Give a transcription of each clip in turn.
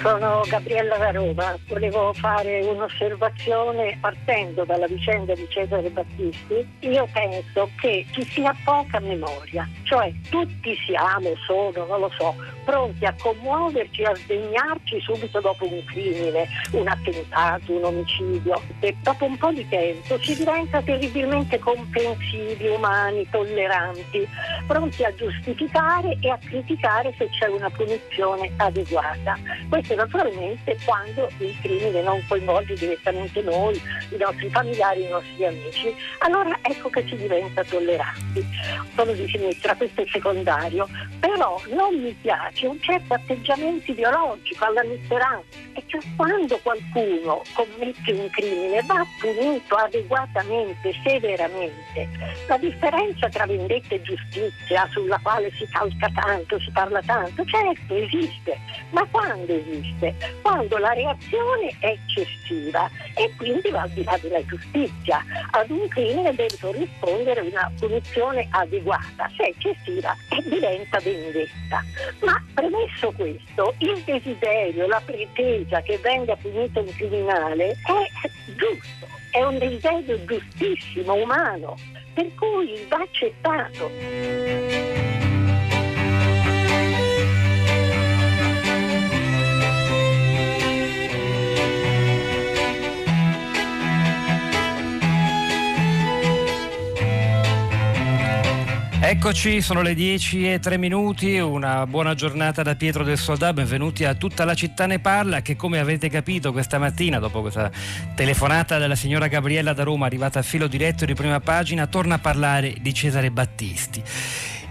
Sono Gabriella da Roma, volevo fare un'osservazione partendo dalla vicenda di Cesare Battisti. Io penso che ci sia poca memoria, cioè tutti siamo, sono, non lo so, pronti a commuoverci, a sdegnarci subito dopo un crimine, un attentato, un omicidio e dopo un po' di tempo si diventa terribilmente comprensivi, umani, tolleranti, pronti a giustificare e a criticare se c'è una punizione adeguata. Questo naturalmente quando il crimine non coinvolge direttamente noi, i nostri familiari, i nostri amici. Allora ecco che ci diventa tolleranti. Sono di sinistra, questo è secondario, però non mi piace un certo atteggiamento ideologico alla Mitterrand e cioè quando qualcuno commette un crimine va punito adeguatamente, severamente. La differenza tra vendetta e giustizia sulla quale si calca tanto, si parla tanto, certo esiste, ma quando esiste? Esiste quando la reazione è eccessiva e quindi va al di là della giustizia. Ad un crimine deve corrispondere una punizione adeguata, se è eccessiva diventa vendetta. Ma premesso questo, il desiderio, la pretesa che venga punito un criminale è giusto, è un desiderio giustissimo, umano, per cui va accettato. Eccoci, sono le 10 e 3 minuti, una buona giornata da Pietro del Soldà, benvenuti a tutta la città ne parla che come avete capito questa mattina dopo questa telefonata della signora Gabriella da Roma arrivata a filo diretto di prima pagina torna a parlare di Cesare Battisti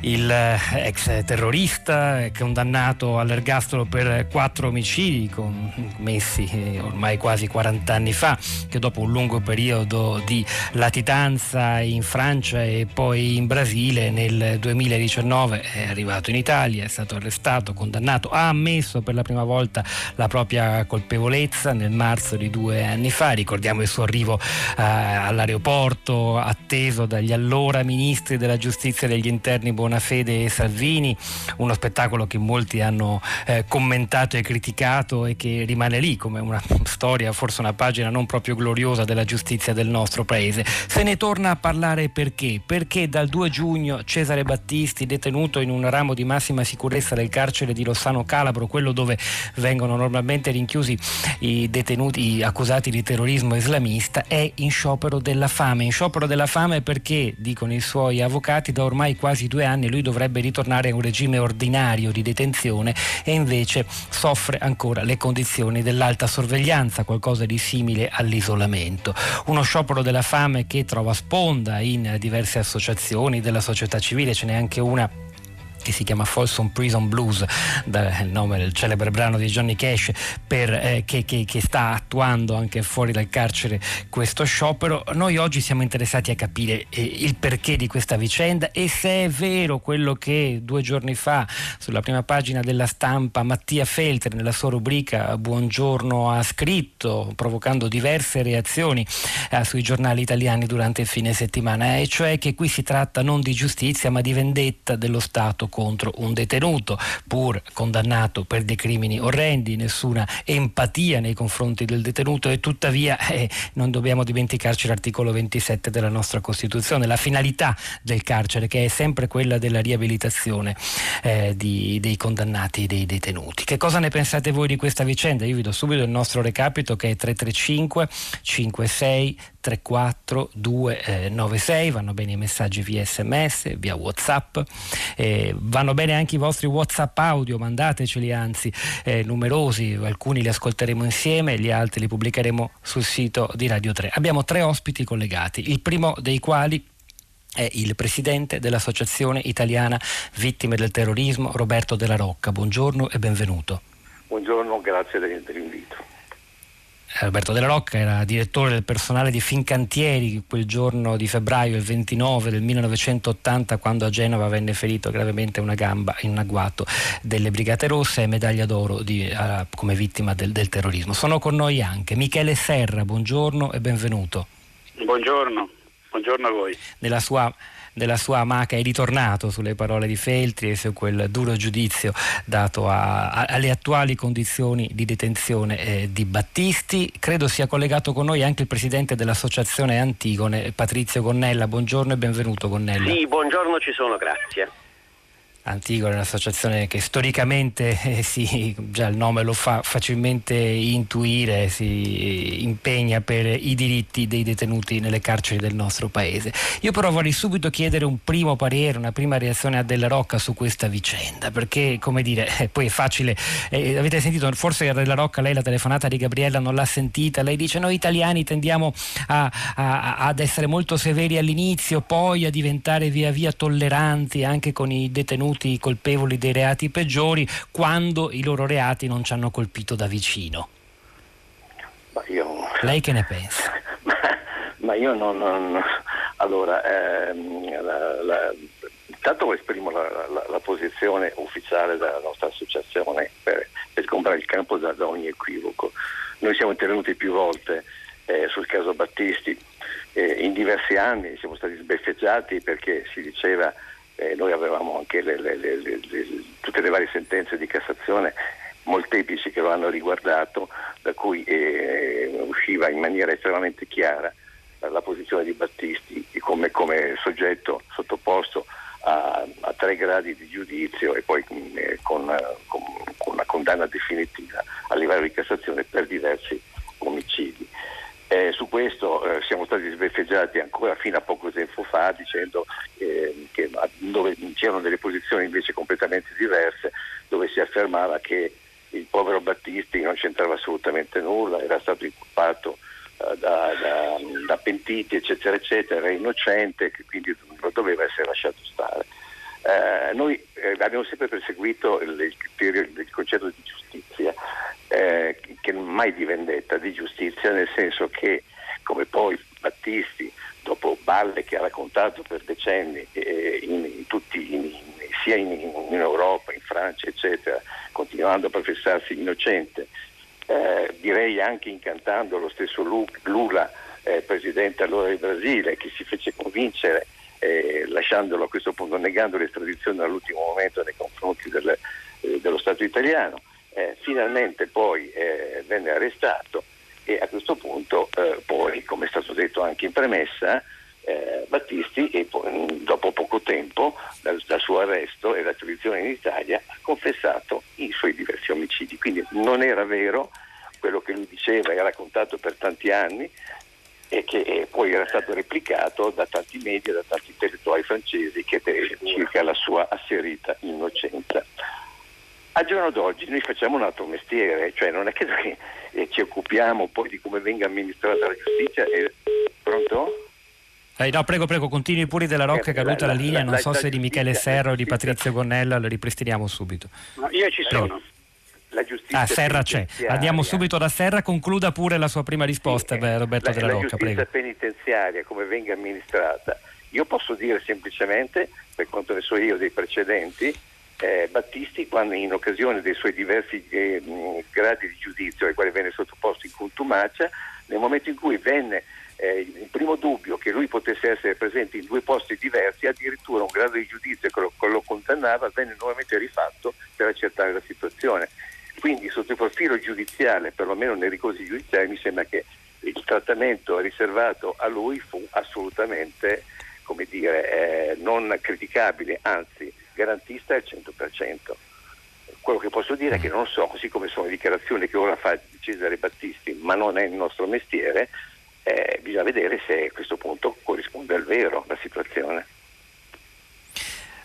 il eh, ex terrorista condannato all'ergastolo per quattro omicidi commessi eh, ormai quasi 40 anni fa, che dopo un lungo periodo di latitanza in Francia e poi in Brasile nel 2019 è arrivato in Italia, è stato arrestato, condannato, ha ammesso per la prima volta la propria colpevolezza nel marzo di due anni fa, ricordiamo il suo arrivo eh, all'aeroporto atteso dagli allora ministri della giustizia e degli interni Bonafede Bonafede e Salvini, uno spettacolo che molti hanno eh, commentato e criticato e che rimane lì come una storia, forse una pagina non proprio gloriosa della giustizia del nostro paese. Se ne torna a parlare perché? Perché dal 2 giugno Cesare Battisti, detenuto in un ramo di massima sicurezza del carcere di Lossano Calabro, quello dove vengono normalmente rinchiusi i detenuti accusati di terrorismo islamista, è in sciopero della fame. In sciopero della fame perché, dicono i suoi avvocati, da ormai quasi due anni lui dovrebbe ritornare a un regime ordinario di detenzione e invece soffre ancora le condizioni dell'alta sorveglianza, qualcosa di simile all'isolamento. Uno sciopero della fame che trova sponda in diverse associazioni della società civile, ce n'è anche una che si chiama Folsom Prison Blues, dal nome del celebre brano di Johnny Cash, per, eh, che, che, che, sta attuando anche fuori dal carcere questo sciopero. Noi oggi siamo interessati a capire eh, il perché di questa vicenda e se è vero quello che due giorni fa sulla prima pagina della stampa Mattia Feltri nella sua rubrica Buongiorno ha scritto, provocando diverse reazioni eh, sui giornali italiani durante il fine settimana, e cioè che qui si tratta non di giustizia ma di vendetta dello Stato contro un detenuto, pur condannato per dei crimini orrendi, nessuna empatia nei confronti del detenuto e tuttavia eh, non dobbiamo dimenticarci l'articolo 27 della nostra Costituzione, la finalità del carcere che è sempre quella della riabilitazione eh, di, dei condannati, dei detenuti. Che cosa ne pensate voi di questa vicenda? Io vi do subito il nostro recapito che è 335 56 34 296, vanno bene i messaggi via sms, via whatsapp, eh, vanno bene anche i vostri whatsapp audio, mandateceli anzi eh, numerosi, alcuni li ascolteremo insieme, gli altri li pubblicheremo sul sito di Radio 3. Abbiamo tre ospiti collegati, il primo dei quali è il presidente dell'Associazione Italiana Vittime del Terrorismo, Roberto Della Rocca. Buongiorno e benvenuto. Buongiorno, grazie dell'invito. Alberto Della Rocca era direttore del personale di Fincantieri quel giorno di febbraio, il 29 del 1980, quando a Genova venne ferito gravemente una gamba in un agguato delle Brigate Rosse e medaglia d'oro di, uh, come vittima del, del terrorismo. Sono con noi anche Michele Serra, buongiorno e benvenuto. Buongiorno, buongiorno a voi. Nella sua della sua amaca è ritornato sulle parole di Feltri e su quel duro giudizio dato a, a, alle attuali condizioni di detenzione eh, di Battisti. Credo sia collegato con noi anche il presidente dell'associazione Antigone, Patrizio Gonnella. Buongiorno e benvenuto Gonnella. Sì, buongiorno, ci sono, grazie. Antigone è un'associazione che storicamente eh, si, già il nome lo fa facilmente intuire, si impegna per i diritti dei detenuti nelle carceri del nostro paese. Io però vorrei subito chiedere un primo parere, una prima reazione a Della Rocca su questa vicenda, perché come dire, eh, poi è facile, eh, avete sentito, forse Della Rocca lei la telefonata di Gabriella non l'ha sentita, lei dice noi italiani tendiamo a, a, ad essere molto severi all'inizio, poi a diventare via via tolleranti anche con i detenuti ritenuti colpevoli dei reati peggiori quando i loro reati non ci hanno colpito da vicino. Io... Lei che ne pensa? ma, ma io non... non allora, ehm, la, la, intanto esprimo la, la, la, posizione ufficiale della nostra associazione per, per comprare il campo da, da, ogni equivoco. Noi siamo intervenuti più volte eh, sul caso Battisti, eh, in diversi anni siamo stati sbeffeggiati perché si diceva eh, noi avevamo anche le, le, le, tutte le varie sentenze di Cassazione molteplici che lo hanno riguardato, da cui eh, usciva in maniera estremamente chiara la posizione di Battisti come, come soggetto sottoposto a, a, tre gradi di giudizio e poi eh, con, con, con, una condanna definitiva a livello di Cassazione per diversi omicidi. Eh, su questo eh, siamo stati sbeffeggiati ancora fino a poco tempo fa dicendo eh, che dove c'erano delle posizioni invece completamente diverse dove si affermava che il povero Battisti non c'entrava assolutamente nulla, era stato incolpato eh, da, da, da, pentiti eccetera eccetera, era innocente e quindi doveva essere lasciato stare. Eh, noi eh, abbiamo sempre perseguito il, il, il, concetto di giustizia eh, che mai di vendetta, di giustizia, nel senso che come poi Battisti, dopo balle che ha raccontato per decenni eh, in, in tutti, in, sia in, in, Europa, in Francia, eccetera, continuando a professarsi innocente, eh, direi anche incantando lo stesso Lula, eh, presidente allora del Brasile, che si fece convincere, eh, lasciandolo a questo punto, negando l'estradizione all'ultimo momento nei confronti del, eh, dello Stato italiano eh, finalmente poi eh, venne arrestato e a questo punto eh, poi, come è stato detto anche in premessa, eh, Battisti e poi, dopo poco tempo dal, dal suo arresto e l'estradizione in Italia ha confessato i suoi diversi omicidi. Quindi non era vero quello che lui diceva e ha raccontato per tanti anni e che poi era stato replicato da tanti media, da tanti intellettuali francesi che circa la sua asserita innocenza. Al giorno d'oggi noi facciamo un altro mestiere, cioè non è che noi eh, ci occupiamo poi di come venga amministrata la giustizia. E... Pronto? Eh, no, prego, prego, continui pure della Rocca, è caduta la, la, linea, non la, so se di Michele Serra o di Patrizio Gonnella, lo ripristiniamo subito. No, io ci sono. Prego. La giustizia ah, Serra c'è. Andiamo subito da Serra, concluda pure la sua prima risposta, sì, beh, Roberto la, della Rocca. La giustizia prego. penitenziaria, come venga amministrata, io posso dire semplicemente, per quanto ne so io dei precedenti, eh, Battisti quando in occasione dei suoi diversi eh, gradi di giudizio ai quali venne sottoposto in contumacia, nel momento in cui venne eh, il primo dubbio che lui potesse essere presente in due posti diversi, addirittura un grado di giudizio che lo, che lo condannava, venne nuovamente rifatto per accertare la situazione. Quindi sotto il profilo giudiziale, perlomeno nei ricorsi giudiziari, mi sembra che il trattamento riservato a lui fu assolutamente come dire, eh, non criticabile, anzi garantista al 100%. Quello che posso dire è che non so, così come sono le dichiarazioni che ora fa Cesare Battisti, ma non è il nostro mestiere, eh, bisogna vedere se a questo punto corrisponde al vero la situazione.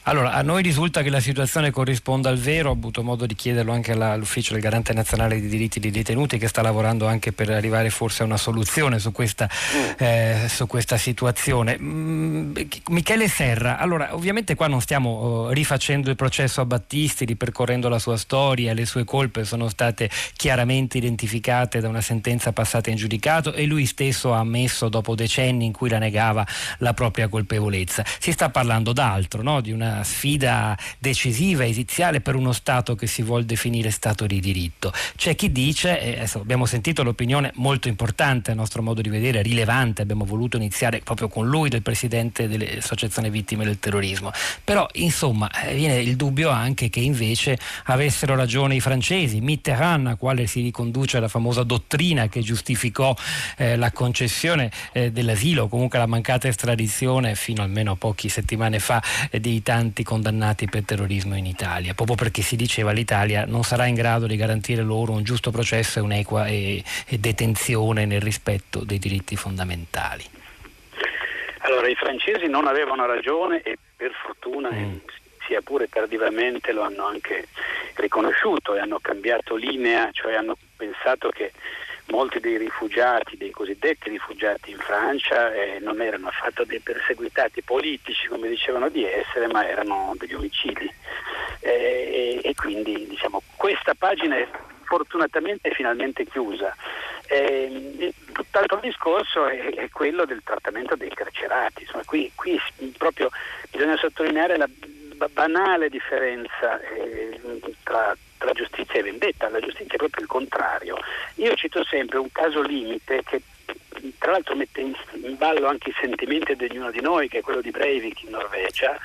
Allora, a noi risulta che la situazione corrisponda al vero, ho avuto modo di chiederlo anche all'ufficio del Garante Nazionale dei Diritti dei Detenuti che sta lavorando anche per arrivare forse a una soluzione su questa, mm. eh, su questa situazione. Mm, Michele Serra, allora ovviamente qua non stiamo oh, rifacendo il processo a Battisti, ripercorrendo la sua storia, le sue colpe sono state chiaramente identificate da una sentenza passata in giudicato e lui stesso ha ammesso dopo decenni in cui la negava la propria colpevolezza. Si sta parlando d'altro, no? di una sfida decisiva, esiziale per uno Stato che si vuole definire Stato di diritto. C'è chi dice, e abbiamo sentito l'opinione molto importante a nostro modo di vedere, rilevante, abbiamo voluto iniziare proprio con lui, del Presidente dell'Associazione Vittime del Terrorismo, però insomma eh, viene il dubbio anche che invece avessero ragione i francesi, Mitterrand, a quale si riconduce la famosa dottrina che giustificò eh, la concessione eh, dell'asilo, comunque la mancata estradizione fino almeno a poche settimane fa eh, di tanti tanti condannati per terrorismo in Italia, proprio perché si diceva l'Italia non sarà in grado di garantire loro un giusto processo e un'equa e, e detenzione nel rispetto dei diritti fondamentali. Allora, i francesi non avevano ragione e per fortuna, mm. sia pure tardivamente, lo hanno anche riconosciuto e hanno cambiato linea, cioè hanno pensato che molti dei rifugiati, dei cosiddetti rifugiati in Francia, eh, non erano affatto dei perseguitati politici come dicevano di essere, ma erano degli omicidi. Eh, e, e, quindi diciamo, questa pagina è fortunatamente finalmente chiusa. Eh, tutt'altro discorso è, è, quello del trattamento dei carcerati. Insomma, qui, qui proprio bisogna sottolineare la banale differenza eh, tra tra giustizia e vendetta, la giustizia è proprio il contrario. Io cito sempre un caso limite che tra l'altro mette in, ballo anche i sentimenti di ognuno di noi, che è quello di Breivik in Norvegia,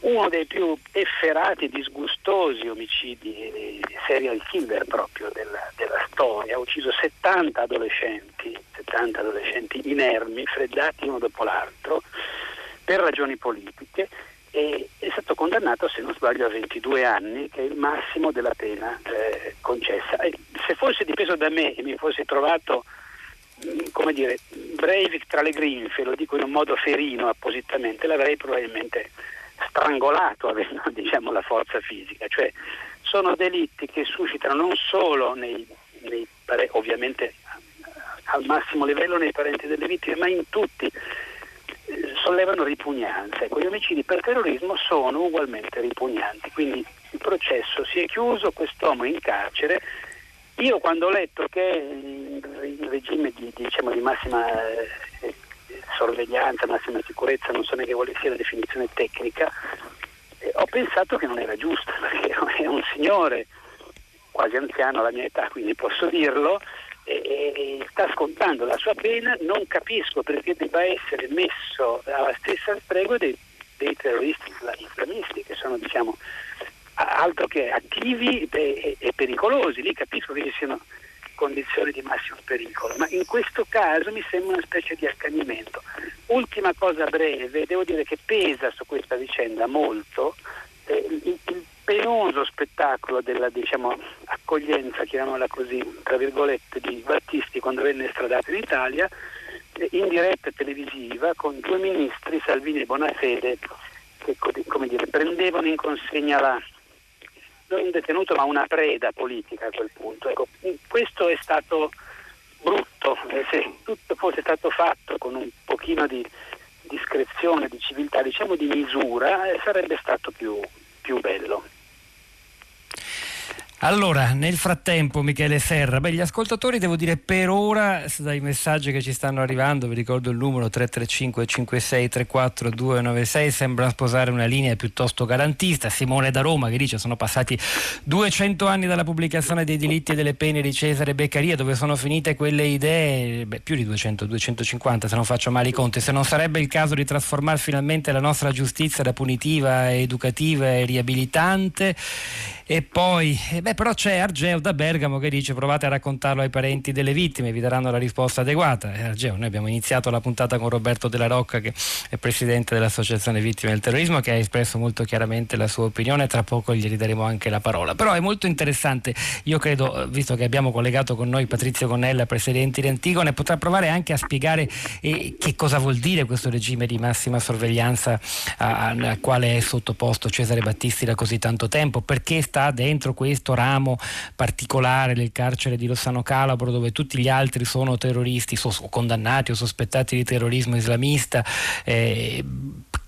uno dei più efferati, disgustosi omicidi serial killer proprio della, della, storia, ha ucciso 70 adolescenti, 70 adolescenti inermi, freddati uno dopo l'altro, per ragioni politiche e è stato condannato, se non sbaglio, a 22 anni, che è il massimo della pena eh, concessa. E se fosse dipeso da me e mi fossi trovato, mm, come dire, Breivik tra le grinfe, lo dico in un modo ferino appositamente, l'avrei probabilmente strangolato avendo diciamo, la forza fisica. Cioè, sono delitti che suscitano non solo nei, nei ovviamente al massimo livello nei parenti delle vittime, ma in tutti sollevano ripugnanza. Ecco, gli omicidi per terrorismo sono ugualmente ripugnanti, quindi il processo si è chiuso, quest'uomo è in carcere. Io quando ho letto che il regime di, diciamo, di massima eh, sorveglianza, massima sicurezza, non so neanche quale sia la definizione tecnica, eh, ho pensato che non era giusto, perché è un signore quasi anziano alla mia età, quindi posso dirlo, e sta scontando la sua pena, non capisco perché debba essere messo alla stessa stregua dei, dei terroristi islamisti che sono diciamo altro che attivi e, e, pericolosi, lì capisco che ci siano condizioni di massimo pericolo, ma in questo caso mi sembra una specie di accanimento. Ultima cosa breve, devo dire che pesa su questa vicenda molto eh, il, il penoso spettacolo della diciamo, accoglienza, chiamiamola così, tra virgolette, di Battisti quando venne stradato in Italia, eh, in diretta televisiva con due ministri, Salvini e Bonafede, che dire, prendevano in consegna la, un detenuto ma una preda politica a quel punto. Ecco, questo è stato brutto, se tutto fosse stato fatto con un pochino di discrezione, di civiltà, diciamo di misura, eh, sarebbe stato più, più bello. Allora, nel frattempo, Michele Serra, beh, gli ascoltatori devo dire per ora, dai messaggi che ci stanno arrivando, vi ricordo il numero 335 56 34 296, sembra sposare una linea piuttosto garantista. Simone da Roma che dice sono passati 200 anni dalla pubblicazione dei diritti e delle pene di Cesare Beccaria, dove sono finite quelle idee, beh, più di 200, 250 se non faccio male i conti, se non sarebbe il caso di trasformare finalmente la nostra giustizia da punitiva, educativa e riabilitante. E poi, eh, beh, Beh, però c'è Argeo da Bergamo che dice provate a raccontarlo ai parenti delle vittime, vi daranno la risposta adeguata. E Argeo, noi abbiamo iniziato la puntata con Roberto Della Rocca, che è presidente dell'Associazione Vittime del Terrorismo, che ha espresso molto chiaramente la sua opinione, tra poco gli ridaremo anche la parola. Però è molto interessante, io credo, visto che abbiamo collegato con noi Patrizio Connella, presidente di Antigone, potrà provare anche a spiegare eh, che cosa vuol dire questo regime di massima sorveglianza al quale è sottoposto Cesare Battisti da così tanto tempo, perché sta dentro questo ramo particolare del carcere di Lossano Calabro dove tutti gli altri sono terroristi, so, condannati o sospettati di terrorismo islamista. Eh,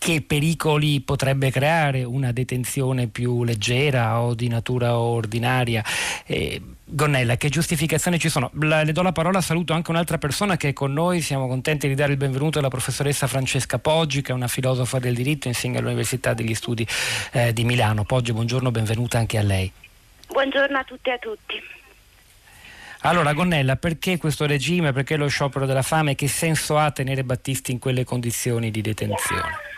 che pericoli potrebbe creare una detenzione più leggera o di natura ordinaria. Eh, Gonnella, che giustificazioni ci sono? La, le do la parola, saluto anche un'altra persona che è con noi, siamo contenti di dare il benvenuto alla professoressa Francesca Poggi, che è una filosofa del diritto, insegna all'Università degli Studi eh, di Milano. Poggi, buongiorno, benvenuta anche a lei. Buongiorno a tutti e a tutti. Allora, Gonnella, perché questo regime, perché lo sciopero della fame, che senso ha tenere Battisti in quelle condizioni di detenzione?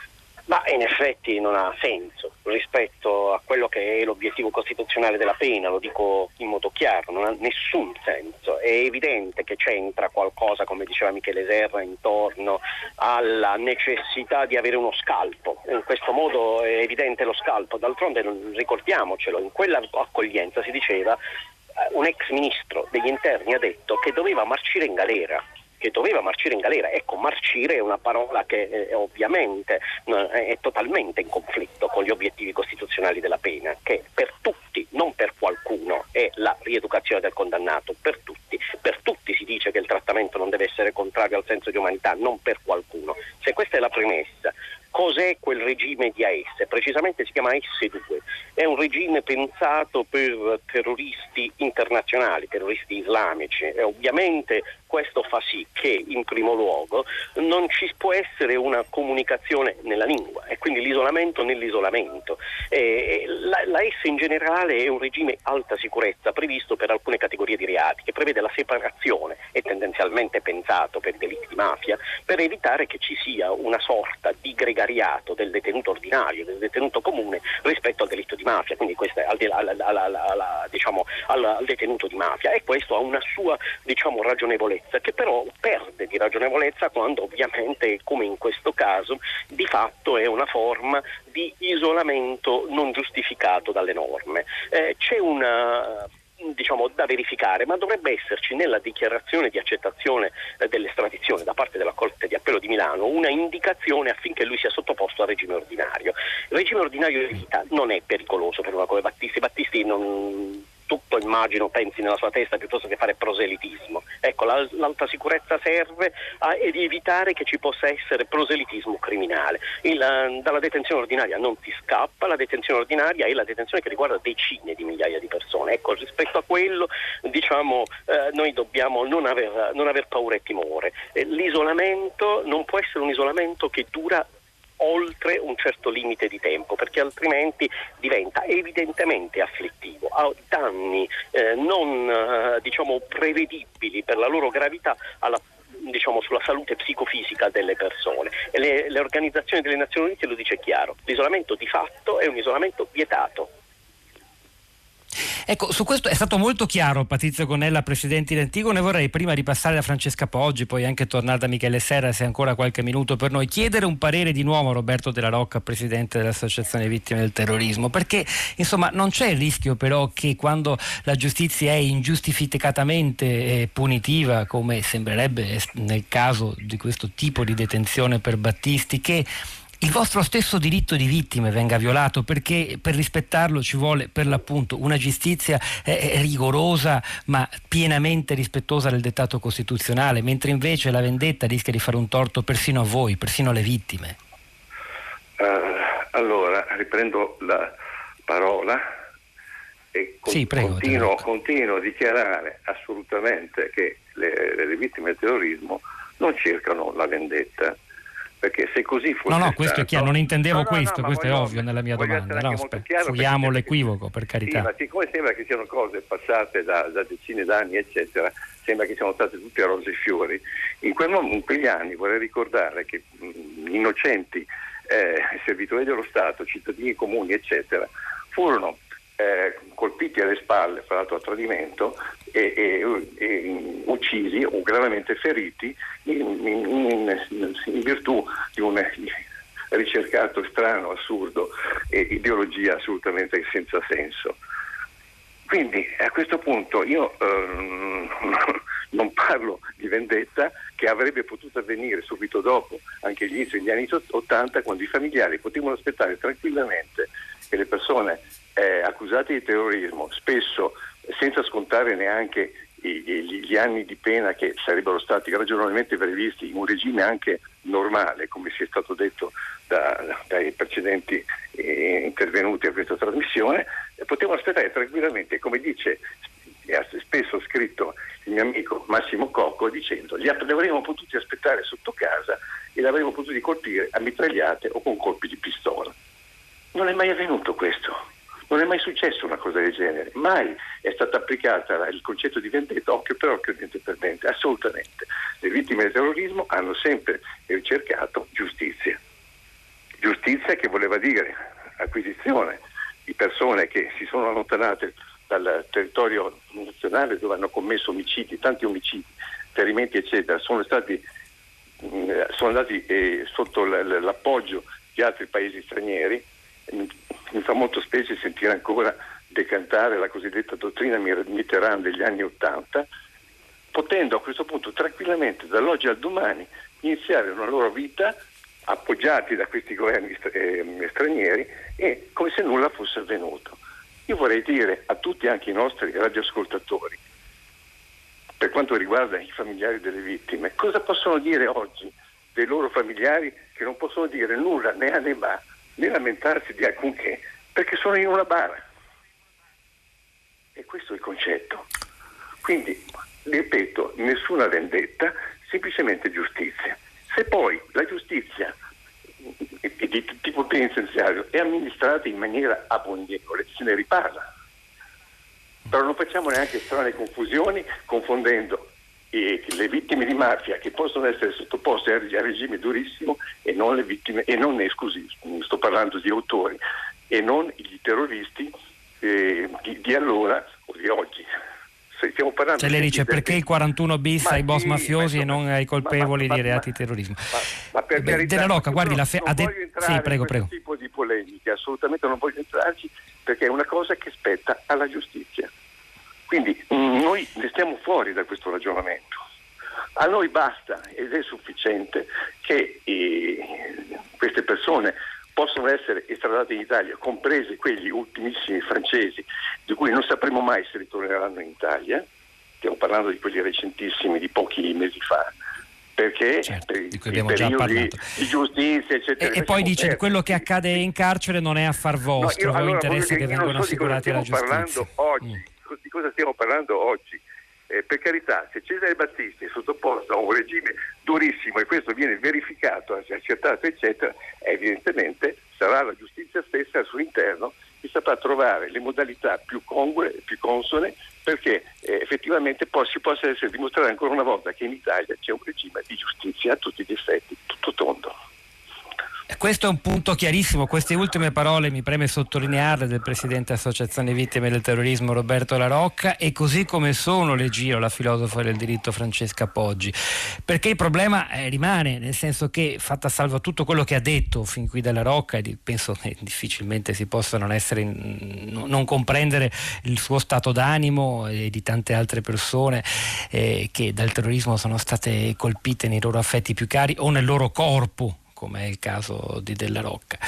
Ma in effetti non ha senso rispetto a quello che è l'obiettivo costituzionale della pena, lo dico in modo chiaro, non ha nessun senso. È evidente che c'entra qualcosa, come diceva Michele Serra, intorno alla necessità di avere uno scalpo. In questo modo è evidente lo scalpo. D'altronde ricordiamocelo, in quella accoglienza si diceva eh, un ex ministro degli interni ha detto che doveva marcire in galera che doveva marcire in galera. Ecco, marcire è una parola che eh, ovviamente è totalmente in conflitto con gli obiettivi costituzionali della pena, che per tutti, non per qualcuno, è la rieducazione del condannato, per tutti. Per tutti si dice che il trattamento non deve essere contrario al senso di umanità, non per qualcuno. Se questa è la premessa, Cos'è quel regime di AS? Precisamente si chiama S2, è un regime pensato per terroristi internazionali, terroristi islamici e ovviamente questo fa sì che in primo luogo non ci può essere una comunicazione nella lingua e quindi l'isolamento nell'isolamento. E la, la S in generale è un regime alta sicurezza previsto per alcune categorie di reati che prevede la separazione, è tendenzialmente pensato per i delitti di mafia, per evitare che ci sia una sorta di gregariato del detenuto ordinario, del detenuto comune rispetto al delitto di mafia, quindi questo è al, al, al, diciamo, al detenuto di mafia e questo ha una sua diciamo, ragionevolezza ragionevolezza, che però perde di ragionevolezza quando ovviamente, come in questo caso, di fatto è una forma di isolamento non giustificato dalle norme. Eh, c'è una diciamo, da verificare, ma dovrebbe esserci nella dichiarazione di accettazione eh, dell'estradizione da parte della Corte di Appello di Milano una indicazione affinché lui sia sottoposto al regime ordinario. Il regime ordinario di vita non è pericoloso per una come Battisti. Battisti non tutto immagino pensi nella sua testa piuttosto che fare proselitismo. Ecco, la, l'alta sicurezza serve a, ed evitare che ci possa essere proselitismo criminale. Il, eh, dalla detenzione ordinaria non si scappa, la detenzione ordinaria è la detenzione che riguarda decine di migliaia di persone. Ecco, rispetto a quello diciamo, eh, noi dobbiamo non aver, non aver paura e timore. Eh, l'isolamento non può essere un isolamento che dura oltre un certo limite di tempo, perché altrimenti diventa evidentemente afflittivo, ha danni eh, non eh, diciamo, prevedibili per la loro gravità alla diciamo, sulla salute psicofisica delle persone. Le, le organizzazioni delle Nazioni Unite lo dice chiaro, l'isolamento di fatto è un isolamento vietato. Ecco, su questo è stato molto chiaro Patrizio Gonella, presidente di Antigone. Vorrei prima di passare a Francesca Poggi, poi anche tornare da Michele Serra, se ancora qualche minuto per noi, chiedere un parere di nuovo a Roberto Della Rocca, presidente dell'Associazione Vittime del Terrorismo, perché insomma non c'è il rischio però che quando la giustizia è ingiustificatamente eh, punitiva, come sembrerebbe nel caso di questo tipo di detenzione per Battisti, che il vostro stesso diritto di vittime venga violato perché per rispettarlo ci vuole per l'appunto una giustizia eh, rigorosa ma pienamente rispettosa del dettato costituzionale, mentre invece la vendetta rischia di fare un torto persino a voi, persino alle vittime. Uh, allora, riprendo la parola e con, sì, prego, continuo, continuo, a dichiarare assolutamente che le, le vittime del terrorismo non cercano la vendetta perché se così fosse no no questo stato, è chiaro. non intendevo no, no, questo no, questo voglio, è ovvio nella mia domanda. no, fughiamo l'equivoco per carità. sì, ma siccome sembra che siano cose passate da, da decine d'anni eccetera sembra che siano state tutte rose e fiori in, quel, in quegli anni vorrei ricordare che mh, innocenti eh, servitori dello Stato cittadini comuni eccetera furono eh, colpiti alle spalle, fra l'altro a tradimento, e, e, e uccisi o gravemente feriti in, in, in, in virtù di un ricercato strano, assurdo e ideologia assolutamente senza senso. Quindi a questo punto io ehm, non parlo di vendetta che avrebbe potuto avvenire subito dopo, anche all'inizio degli anni 80, quando i familiari potevano aspettare tranquillamente che le persone eh, accusate di terrorismo, spesso senza scontare neanche gli anni di pena che sarebbero stati ragionevolmente previsti in un regime anche normale, come si è stato detto da, dai precedenti eh, intervenuti a questa trasmissione, potevano aspettare tranquillamente, come dice ha spesso scritto il mio amico Massimo Cocco dicendo li avremmo potuti aspettare sotto casa e li avremmo potuti colpire a mitragliate o con colpi di pistola. Non è mai avvenuto questo. Non è mai successo una cosa del genere, mai è stata applicata il concetto di vendetta occhio per occhio, dente per dente, assolutamente. Le vittime del terrorismo hanno sempre ricercato giustizia. Giustizia che voleva dire acquisizione di persone che si sono allontanate dal territorio nazionale dove hanno commesso omicidi, tanti omicidi, ferimenti eccetera, sono stati mm, sono andati eh, sotto l'appoggio di altri paesi stranieri mi fa molto specie sentire ancora decantare la cosiddetta dottrina Mitterrand degli anni Ottanta, potendo a questo punto tranquillamente dall'oggi al domani iniziare una loro vita appoggiati da questi governi ehm, stranieri e come se nulla fosse avvenuto. Io vorrei dire a tutti anche i nostri radioascoltatori, per quanto riguarda i familiari delle vittime, cosa possono dire oggi dei loro familiari che non possono dire nulla né a né ma né lamentarsi di alcunché, perché sono in una bara. E questo è il concetto. Quindi, ripeto, nessuna vendetta, semplicemente giustizia. Se poi la giustizia di tipo penitenziario è amministrata in maniera abominevole, se ne riparla. Però non facciamo neanche strane confusioni confondendo e le vittime di mafia che possono essere sottoposte a regime durissimo e non le vittime, e non scusi, sto parlando di autori, e non i terroristi eh, di, di, allora o di oggi. Stiamo parlando cioè lei dice perché il 41 bis ai boss mafiosi e non ai colpevoli ma, ma, di reati di terrorismo? Ma, per Beh, carità, Della Rocca, guardi, la fe- non voglio entrare sì, prego, in prego. tipo di polemiche, assolutamente non voglio entrarci perché è una cosa che spetta alla giustizia. Quindi mm, noi ne stiamo fuori da questo ragionamento. A noi basta ed è sufficiente che eh, queste persone possano essere estradate in Italia, compresi quegli ultimissimi francesi, di cui non sapremo mai se ritorneranno in Italia, stiamo parlando di quelli recentissimi di pochi mesi fa, perché? Certo, per di cui abbiamo già parlato. di giustizia eccetera. E, e poi dice che quello che accade in carcere non è affar vostro no, io, allora, interessa che vengano assicurati alla giustizia. oggi. Mm di cosa stiamo parlando oggi. Eh, per carità, se Cesare Battisti è sottoposto a un regime durissimo e questo viene verificato, accertato, eccetera, evidentemente sarà la giustizia stessa al suo interno che saprà trovare le modalità più congrue, più consone, perché eh, effettivamente poi si possa essere dimostrare ancora una volta che in Italia c'è un regime di giustizia a tutti gli effetti. Questo è un punto chiarissimo, queste ultime parole mi preme sottolinearle del Presidente Associazione Vittime del Terrorismo Roberto La Rocca e così come sono le giro la filosofa del diritto Francesca Poggi, perché il problema eh, rimane, nel senso che fatta salva tutto quello che ha detto fin qui Della Rocca e penso che difficilmente si possa non, essere, non comprendere il suo stato d'animo e di tante altre persone eh, che dal terrorismo sono state colpite nei loro affetti più cari o nel loro corpo come è il caso di Della Rocca.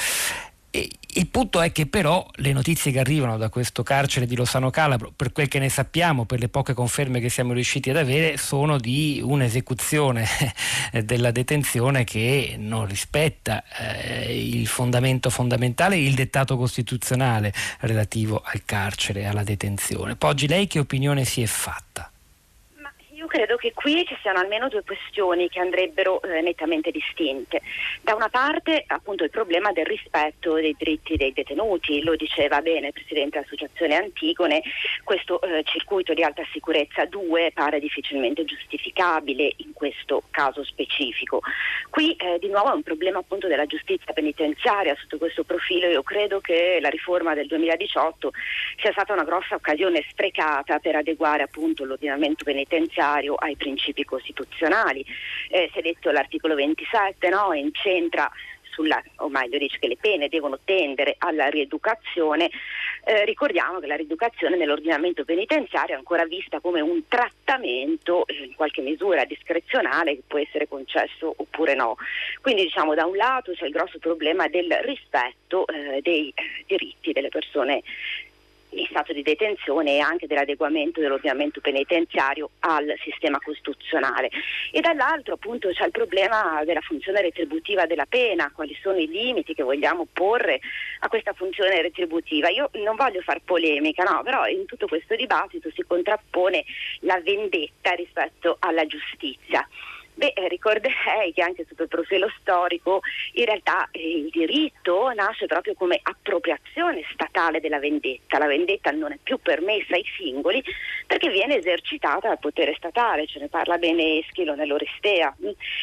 E il punto è che però le notizie che arrivano da questo carcere di Losano Calabro, per quel che ne sappiamo, per le poche conferme che siamo riusciti ad avere, sono di un'esecuzione della detenzione che non rispetta eh, il fondamento fondamentale, il dettato costituzionale relativo al carcere, alla detenzione. Poggi lei che opinione si è fatta? Credo che qui ci siano almeno due questioni che andrebbero eh, nettamente distinte. Da una parte appunto il problema del rispetto dei diritti dei detenuti, lo diceva bene il Presidente dell'Associazione Antigone, questo eh, circuito di alta sicurezza 2 pare difficilmente giustificabile in questo caso specifico. Qui eh, di nuovo è un problema appunto della giustizia penitenziaria, sotto questo profilo io credo che la riforma del 2018 sia stata una grossa occasione sprecata per adeguare appunto l'ordinamento penitenziario ai principi costituzionali. Eh, si è detto l'articolo 27 no? incentra sulla, o meglio dice che le pene devono tendere alla rieducazione, eh, ricordiamo che la rieducazione nell'ordinamento penitenziario è ancora vista come un trattamento eh, in qualche misura discrezionale che può essere concesso oppure no. Quindi diciamo da un lato c'è il grosso problema del rispetto eh, dei eh, diritti delle persone in stato di detenzione e anche dell'adeguamento dell'ordinamento penitenziario al sistema costituzionale. E dall'altro appunto c'è il problema della funzione retributiva della pena, quali sono i limiti che vogliamo porre a questa funzione retributiva. Io non voglio far polemica, no, però in tutto questo dibattito si contrappone la vendetta rispetto alla giustizia. Beh, eh, ricorderei che anche sotto il profilo storico in realtà eh, il diritto nasce proprio come appropriazione statale della vendetta. La vendetta non è più permessa ai singoli perché viene esercitata dal potere statale, ce ne parla bene Eschilo nell'Orestea.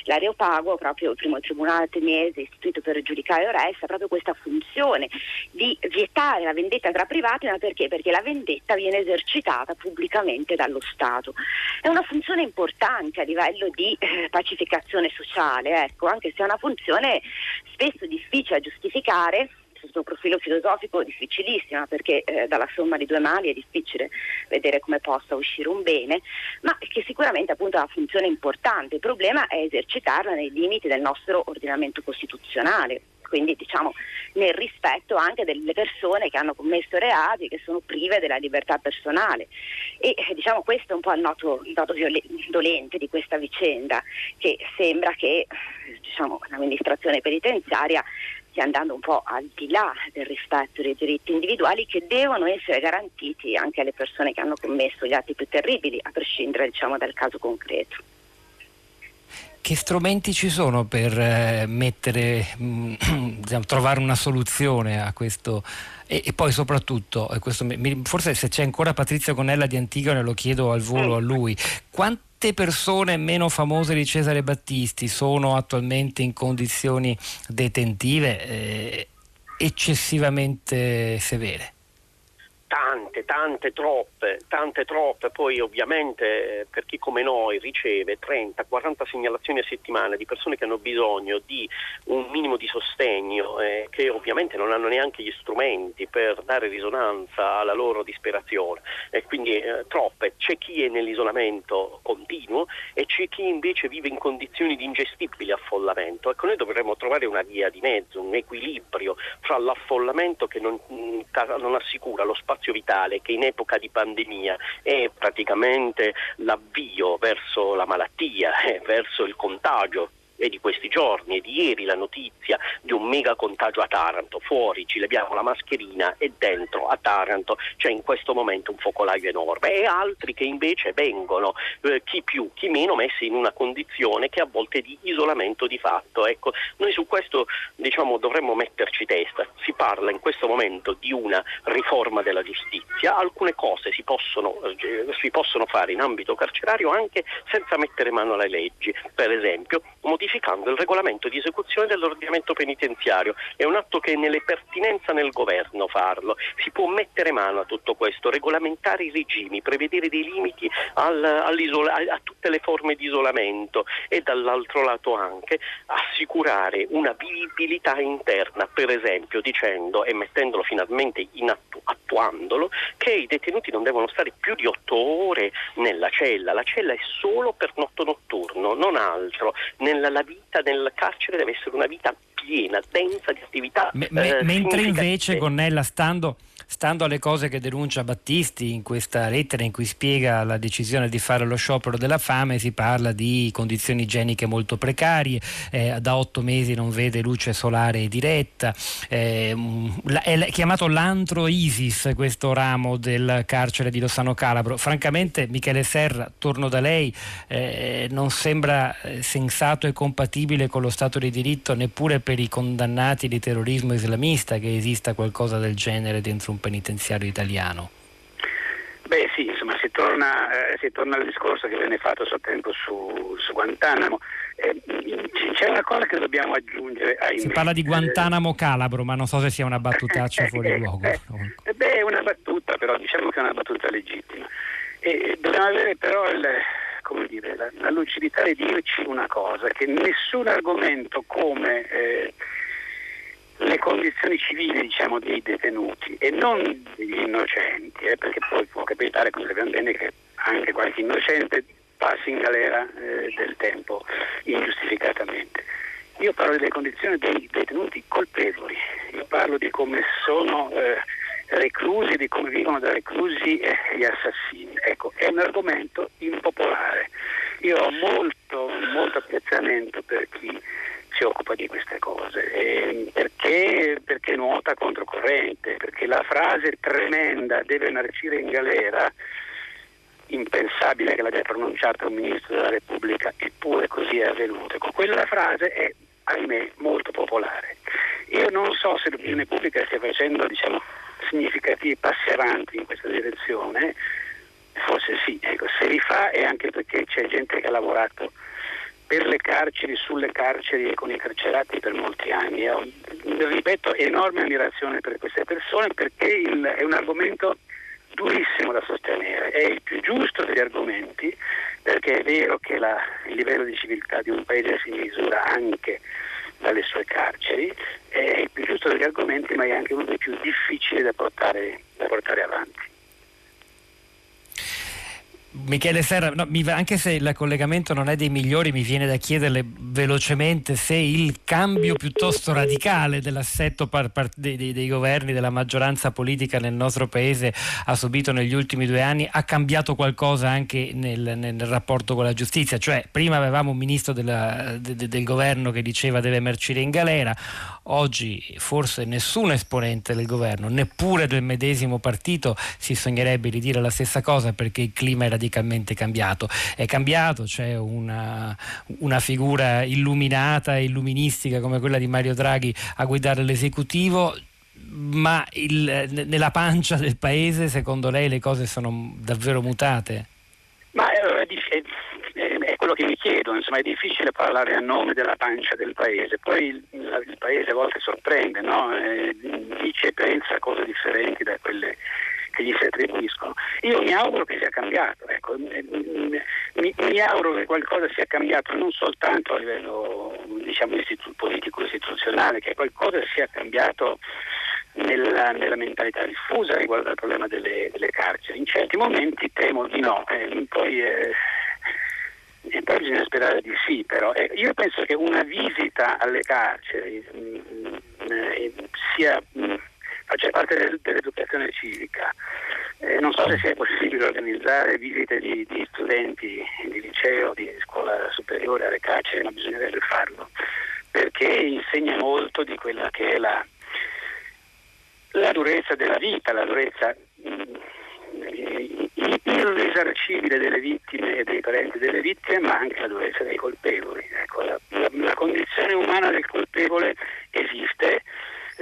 L'Areopago, proprio il primo tribunale ateniese istituito per giudicare Oresta, ha proprio questa funzione di vietare la vendetta tra privati, ma perché? Perché la vendetta viene esercitata pubblicamente dallo Stato. È una funzione importante a livello di eh, pacificazione sociale, ecco, anche se è una funzione spesso difficile da giustificare sotto un profilo filosofico difficilissima perché eh, dalla somma di due mali è difficile vedere come possa uscire un bene, ma che sicuramente appunto ha una funzione importante. Il problema è esercitarla nei limiti del nostro ordinamento costituzionale quindi diciamo nel rispetto anche delle persone che hanno commesso reati, che sono prive della libertà personale. E eh, diciamo questo è un po' il noto, il noto dolente di questa vicenda, che sembra che diciamo, l'amministrazione penitenziaria stia andando un po' al di là del rispetto dei diritti individuali che devono essere garantiti anche alle persone che hanno commesso gli atti più terribili, a prescindere diciamo, dal caso concreto. Che strumenti ci sono per eh, mettere, mh, mm, diciamo, trovare una soluzione a questo? E, e poi soprattutto, mi, forse se c'è ancora Patrizio Conella di Antigone lo chiedo al volo a lui, quante persone meno famose di Cesare Battisti sono attualmente in condizioni detentive eh, eccessivamente severe? Tante, tante, troppe, tante, troppe, poi ovviamente per chi come noi riceve 30, 40 segnalazioni a settimana di persone che hanno bisogno di un minimo di sostegno, eh, che ovviamente non hanno neanche gli strumenti per dare risonanza alla loro disperazione, e quindi eh, troppe, c'è chi è nell'isolamento continuo e c'è chi invece vive in condizioni di ingestibile affollamento. Ecco, noi dovremmo trovare una via di mezzo, un equilibrio fra l'affollamento che non, mm, non assicura lo spazio spazio vitale che in epoca di pandemia è praticamente l'avvio verso la malattia, eh, verso il contagio è di questi giorni, è di ieri la notizia di un mega contagio a Taranto, fuori ci leviamo la mascherina e dentro a Taranto c'è in questo momento un focolaio enorme. E altri che invece vengono, eh, chi più, chi meno, messi in una condizione che a volte è di isolamento di fatto. Ecco, noi su questo diciamo, dovremmo metterci testa, si parla in questo momento di una riforma della giustizia, alcune cose si possono, eh, si possono fare in ambito carcerario anche senza mettere mano alle leggi, per esempio modificando il regolamento di esecuzione dell'ordinamento penitenziario. È un atto che è nelle pertinenza nel governo farlo. Si può mettere mano a tutto questo, regolamentare i regimi, prevedere dei limiti al, a tutte le forme di isolamento e dall'altro lato anche assicurare una vivibilità interna, per esempio dicendo e mettendolo finalmente in attu- attuandolo che i detenuti non devono stare più di otto ore nella cella, la cella è solo per notto notturno, non altro. Nella la vita nel carcere deve essere una vita piena, densa di attività. Me, eh, mentre invece, Gonnella, stando stando alle cose che denuncia Battisti in questa lettera in cui spiega la decisione di fare lo sciopero della fame, si parla di condizioni igieniche molto precarie, eh, da otto mesi non vede luce solare diretta, eh, è chiamato l'antro ISIS questo ramo del carcere di Lossano Calabro. Francamente Michele Serra, torno da lei, eh, non sembra eh, sensato e compatibile con lo Stato di diritto neppure per i condannati di terrorismo islamista che esista qualcosa del genere dentro un penitenziario italiano. Beh sì, insomma si torna, eh, si torna, al discorso che venne fatto a suo tempo su, su Guantanamo. Eh, c'è una cosa che dobbiamo aggiungere. Ahimè. Si parla di Guantanamo Calabro, ma non so se sia una battutaccia fuori luogo. Eh, beh, è una battuta, però diciamo che è una battuta legittima. E dobbiamo avere però il, dire, la, la, lucidità di dirci una cosa, che nessun argomento come eh, le condizioni civili diciamo, dei detenuti e non degli innocenti, eh, perché poi può capitare, come sappiamo bene, che anche qualche innocente passi in galera eh, del tempo ingiustificatamente. Io parlo delle condizioni dei detenuti colpevoli, io parlo di come sono eh, reclusi, di come vivono da reclusi gli assassini. Ecco, è un argomento impopolare. Io ho molto, molto apprezzamento per chi si occupa di queste cose, eh, perché, perché nuota controcorrente, perché la frase tremenda deve marcire in galera, impensabile che l'abbia pronunciata un ministro della Repubblica, eppure così è avvenuto. Ecco, quella frase è, ahimè, molto popolare. Io non so se l'opinione pubblica stia facendo diciamo, significativi passi avanti in questa direzione, forse sì, ecco, se li fa è anche perché c'è gente che ha lavorato per le carceri, sulle carceri e con i carcerati per molti anni. Io, ripeto, enorme ammirazione per queste persone perché il, è un argomento durissimo da sostenere, è il più giusto degli argomenti perché è vero che la, il livello di civiltà di un paese si misura anche dalle sue carceri, è il più giusto degli argomenti ma è anche uno dei più difficili da portare, da portare avanti. Michele Serra, no, mi, anche se il collegamento non è dei migliori, mi viene da chiederle velocemente se il cambio piuttosto radicale dell'assetto par, par, dei, dei, dei, governi, della maggioranza politica nel nostro paese ha subito negli ultimi due anni, ha cambiato qualcosa anche nel, nel rapporto con la giustizia. Cioè, prima avevamo un ministro della, de, de, del governo che diceva deve emercire in galera, oggi forse nessun esponente del governo, neppure del medesimo partito, si sognerebbe di dire la stessa cosa perché il clima è radicalmente cambiato. È cambiato, c'è una, una figura illuminata illuministica come quella di Mario Draghi a guidare l'esecutivo ma il, nella pancia del paese secondo lei le cose sono davvero mutate? Ma è, è, è, quello che mi chiedo, insomma è difficile parlare a nome della pancia del paese, poi il, il paese a volte sorprende, no? eh, dice e pensa cose differenti da quelle che gli si attribuiscono. Io mi auguro che sia cambiato, ecco. mi, mi, auguro che qualcosa sia cambiato non soltanto a livello diciamo, istitu- politico istituzionale, che qualcosa sia cambiato nella, nella, mentalità diffusa riguardo al problema delle, delle, carceri. In certi momenti temo di no, eh, poi, eh, poi bisogna sperare di sì, però eh, io penso che una visita alle carceri mh, mm, mh, eh, sia mh, mm, faccia parte dell'educazione civica. Eh, non so se sia possibile organizzare visite di, di, studenti di liceo, di scuola superiore alle carceri, ma bisognerebbe farlo, perché insegna molto di quella che è la, la durezza della vita, la durezza irrisarcibile delle vittime e dei parenti delle vittime, ma anche la durezza dei colpevoli. Ecco, la, la, la condizione umana del colpevole esiste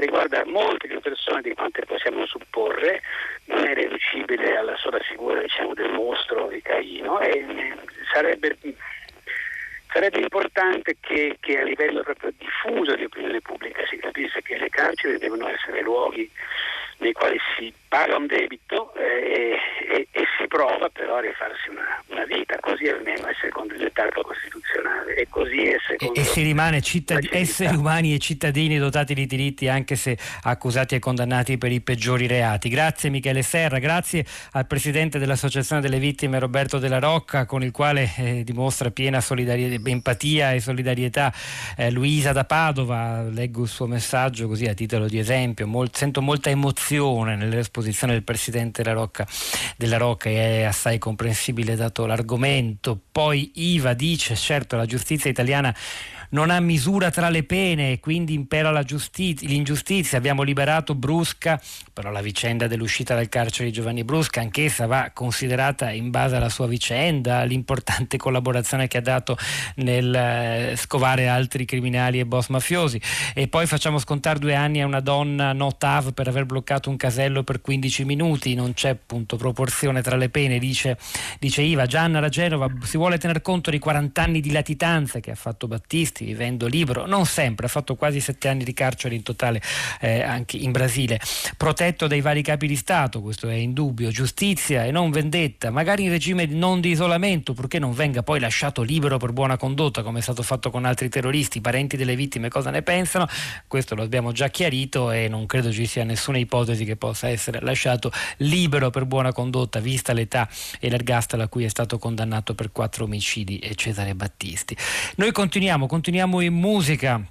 riguarda molte più persone di quante possiamo supporre, non è riducibile alla sola figura diciamo, del mostro di Caino e sarebbe, sarebbe importante che, che, a livello proprio diffuso di opinione pubblica si capisse che le carceri devono essere luoghi nei quali si paga un debito eh, e, e, si prova però a rifarsi una, una, vita, così almeno è secondo il dettato costituzionale. Ecco, così è secondo e, e si rimane cittad- esseri umani e cittadini dotati di diritti anche se accusati e condannati per i peggiori reati. Grazie Michele Serra, grazie al Presidente dell'Associazione delle Vittime Roberto Della Rocca con il quale eh, dimostra piena empatia e solidarietà eh, Luisa da Padova, leggo il suo messaggio così a titolo di esempio, Mol- sento molta emozione nell'esposizione del Presidente della Rocca, della Rocca è assai comprensibile dato l'argomento. Poi Iva dice certo la giustizia italiana non ha misura tra le pene e quindi impera giustizia, l'ingiustizia. Abbiamo liberato Brusca, però la vicenda dell'uscita dal carcere di Giovanni Brusca anch'essa va considerata in base alla sua vicenda, l'importante collaborazione che ha dato nel eh, scovare altri criminali e boss mafiosi. E poi facciamo scontare due anni a una donna no TAV per aver bloccato un casello per 15 minuti, non c'è appunto proporzione tra le pene, dice, dice Iva. Gianna da Genova si vuole tener conto di 40 anni di latitanza che ha fatto Battisti vivendo libero, non sempre, ha fatto quasi sette anni di carcere in totale eh, anche in Brasile, protetto dai vari capi di Stato, questo è indubbio, giustizia e non vendetta, magari in regime non di isolamento, purché non venga poi lasciato libero per buona condotta, come è stato fatto con altri terroristi, parenti delle vittime cosa ne pensano, questo lo abbiamo già chiarito e non credo ci sia nessuna ipotesi che possa essere lasciato libero per buona condotta, vista l'età e l'ergastolo a cui è stato condannato per quattro omicidi e Cesare Battisti. Noi continuiamo, continuiamo continuiamo in musica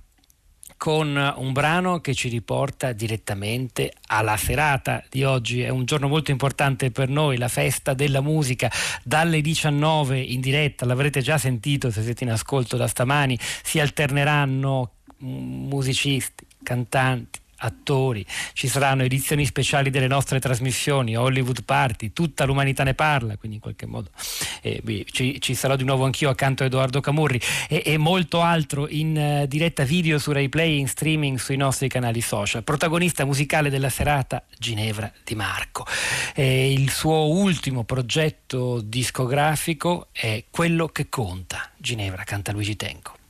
con un brano che ci riporta direttamente alla serata di oggi. È un giorno molto importante per noi, la festa della musica dalle 19 in diretta, l'avrete già sentito se siete in ascolto da stamani, si alterneranno musicisti, cantanti, attori, ci saranno edizioni speciali delle nostre trasmissioni, Hollywood Party, tutta l'umanità ne parla, quindi in qualche modo eh, ci, ci, sarò di nuovo anch'io accanto a Edoardo Camurri e, e molto altro in uh, diretta video su RaiPlay, in streaming sui nostri canali social. Protagonista musicale della serata Ginevra Di Marco. Eh, il suo ultimo progetto discografico è Quello che conta. Ginevra canta Luigi Tenco.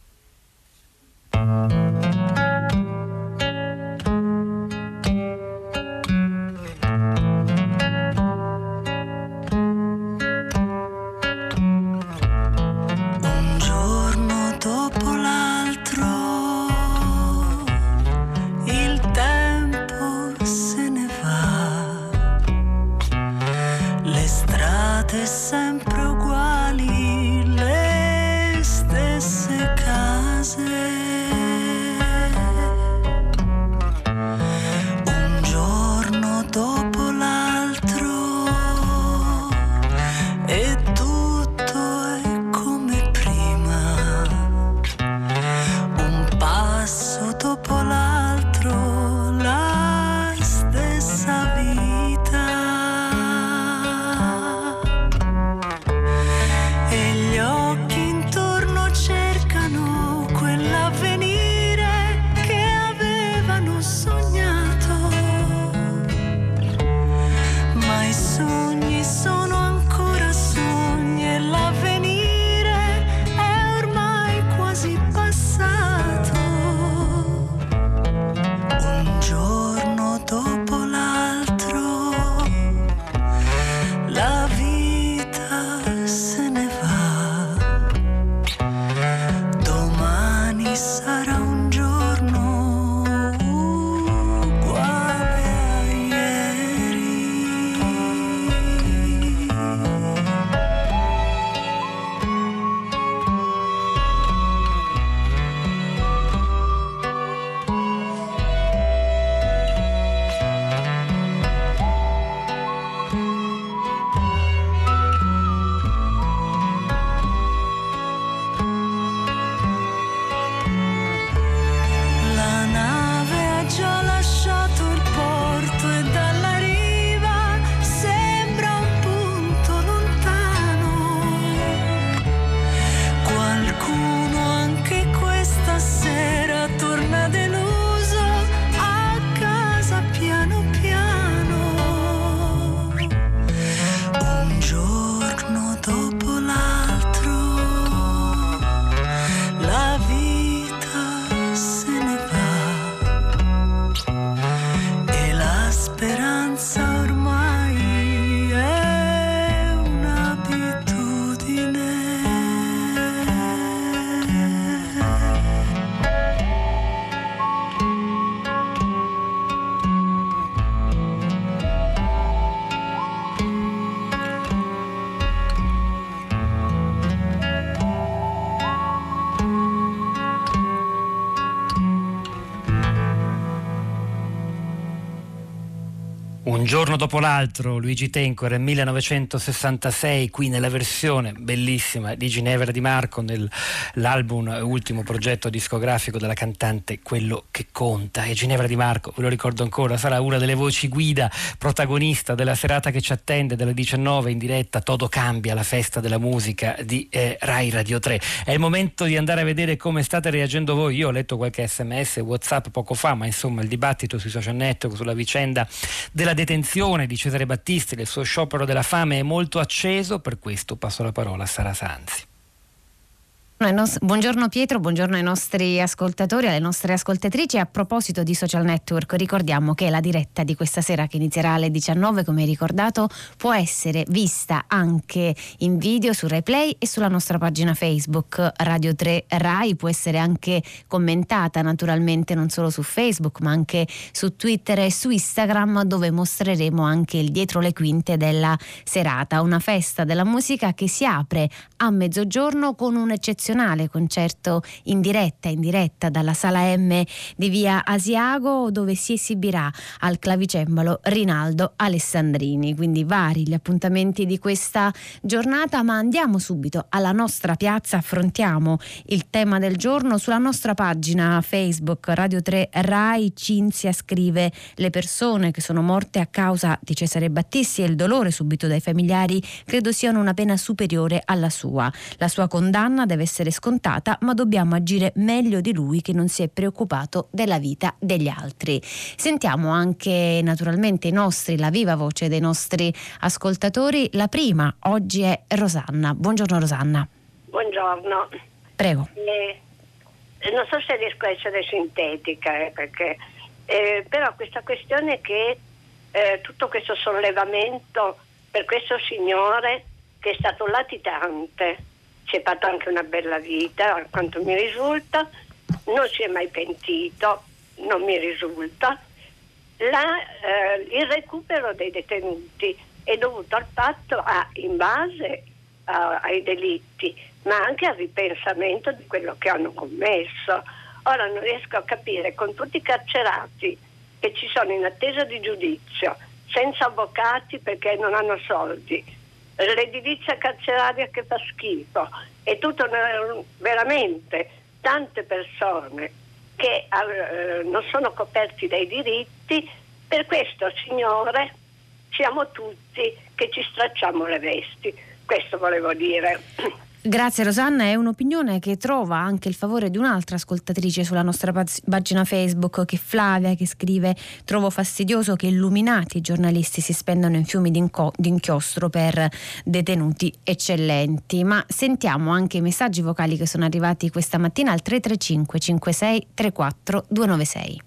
the same Un giorno dopo l'altro, Luigi Tenco era 1966, qui nella versione bellissima di Ginevra Di Marco, nell'album ultimo progetto discografico della cantante Quello che conta. E Ginevra Di Marco, ve lo ricordo ancora, sarà una delle voci guida, protagonista della serata che ci attende dalle 19 in diretta Todo cambia, la festa della musica di eh, Rai Radio 3. È il momento di andare a vedere come state reagendo voi. Io ho letto qualche sms, whatsapp poco fa, ma insomma il dibattito sui social network, sulla vicenda della detenzione di Cesare Battisti, del suo sciopero della fame è molto acceso, per questo passo la parola a Sara Sanzi. Buongiorno Pietro, buongiorno ai nostri ascoltatori, alle nostre ascoltatrici. A proposito di social network, ricordiamo che la diretta di questa sera che inizierà alle 19, come ricordato, può essere vista anche in video su RaiPlay e sulla nostra pagina Facebook Radio 3 Rai, può essere anche commentata naturalmente non solo su Facebook, ma anche su Twitter e su Instagram dove mostreremo anche il dietro le quinte della serata, una festa della musica che si apre a mezzogiorno con un'eccezione eccezionale concerto in diretta, in diretta dalla sala M di via Asiago dove si esibirà al clavicembalo Rinaldo Alessandrini. Quindi vari gli appuntamenti di questa giornata, ma andiamo subito alla nostra piazza, affrontiamo il tema del giorno sulla nostra pagina Facebook Radio 3 Rai. Cinzia scrive le persone che sono morte a causa di Cesare Battisti e il dolore subito dai familiari credo siano una pena superiore alla sua. La sua condanna deve essere scontata, ma dobbiamo agire meglio di lui che non si è preoccupato della vita degli altri. Sentiamo anche naturalmente i nostri, la viva voce dei nostri ascoltatori. La prima oggi è Rosanna. Buongiorno Rosanna. Buongiorno. Prego. Eh, non so se riesco a essere sintetica, eh, perché, eh, però questa questione che eh, tutto questo sollevamento per questo signore che è stato latitante, si è fatto anche una bella vita, a quanto mi risulta, non si è mai pentito, non mi risulta. La, eh, il recupero dei detenuti è dovuto al fatto, a, in base a, ai delitti, ma anche al ripensamento di quello che hanno commesso. Ora non riesco a capire con tutti i carcerati che ci sono in attesa di giudizio, senza avvocati perché non hanno soldi, l'edilizia carceraria che fa schifo e tutto veramente tante persone che eh, non sono coperti dai diritti, per questo Signore siamo tutti che ci stracciamo le vesti. Questo volevo dire. Grazie Rosanna, è un'opinione che trova anche il favore di un'altra ascoltatrice sulla nostra pagina Facebook che Flavia che scrive trovo fastidioso che illuminati giornalisti si spendano in fiumi d'inchiostro per detenuti eccellenti, ma sentiamo anche i messaggi vocali che sono arrivati questa mattina al 335 56 34 296.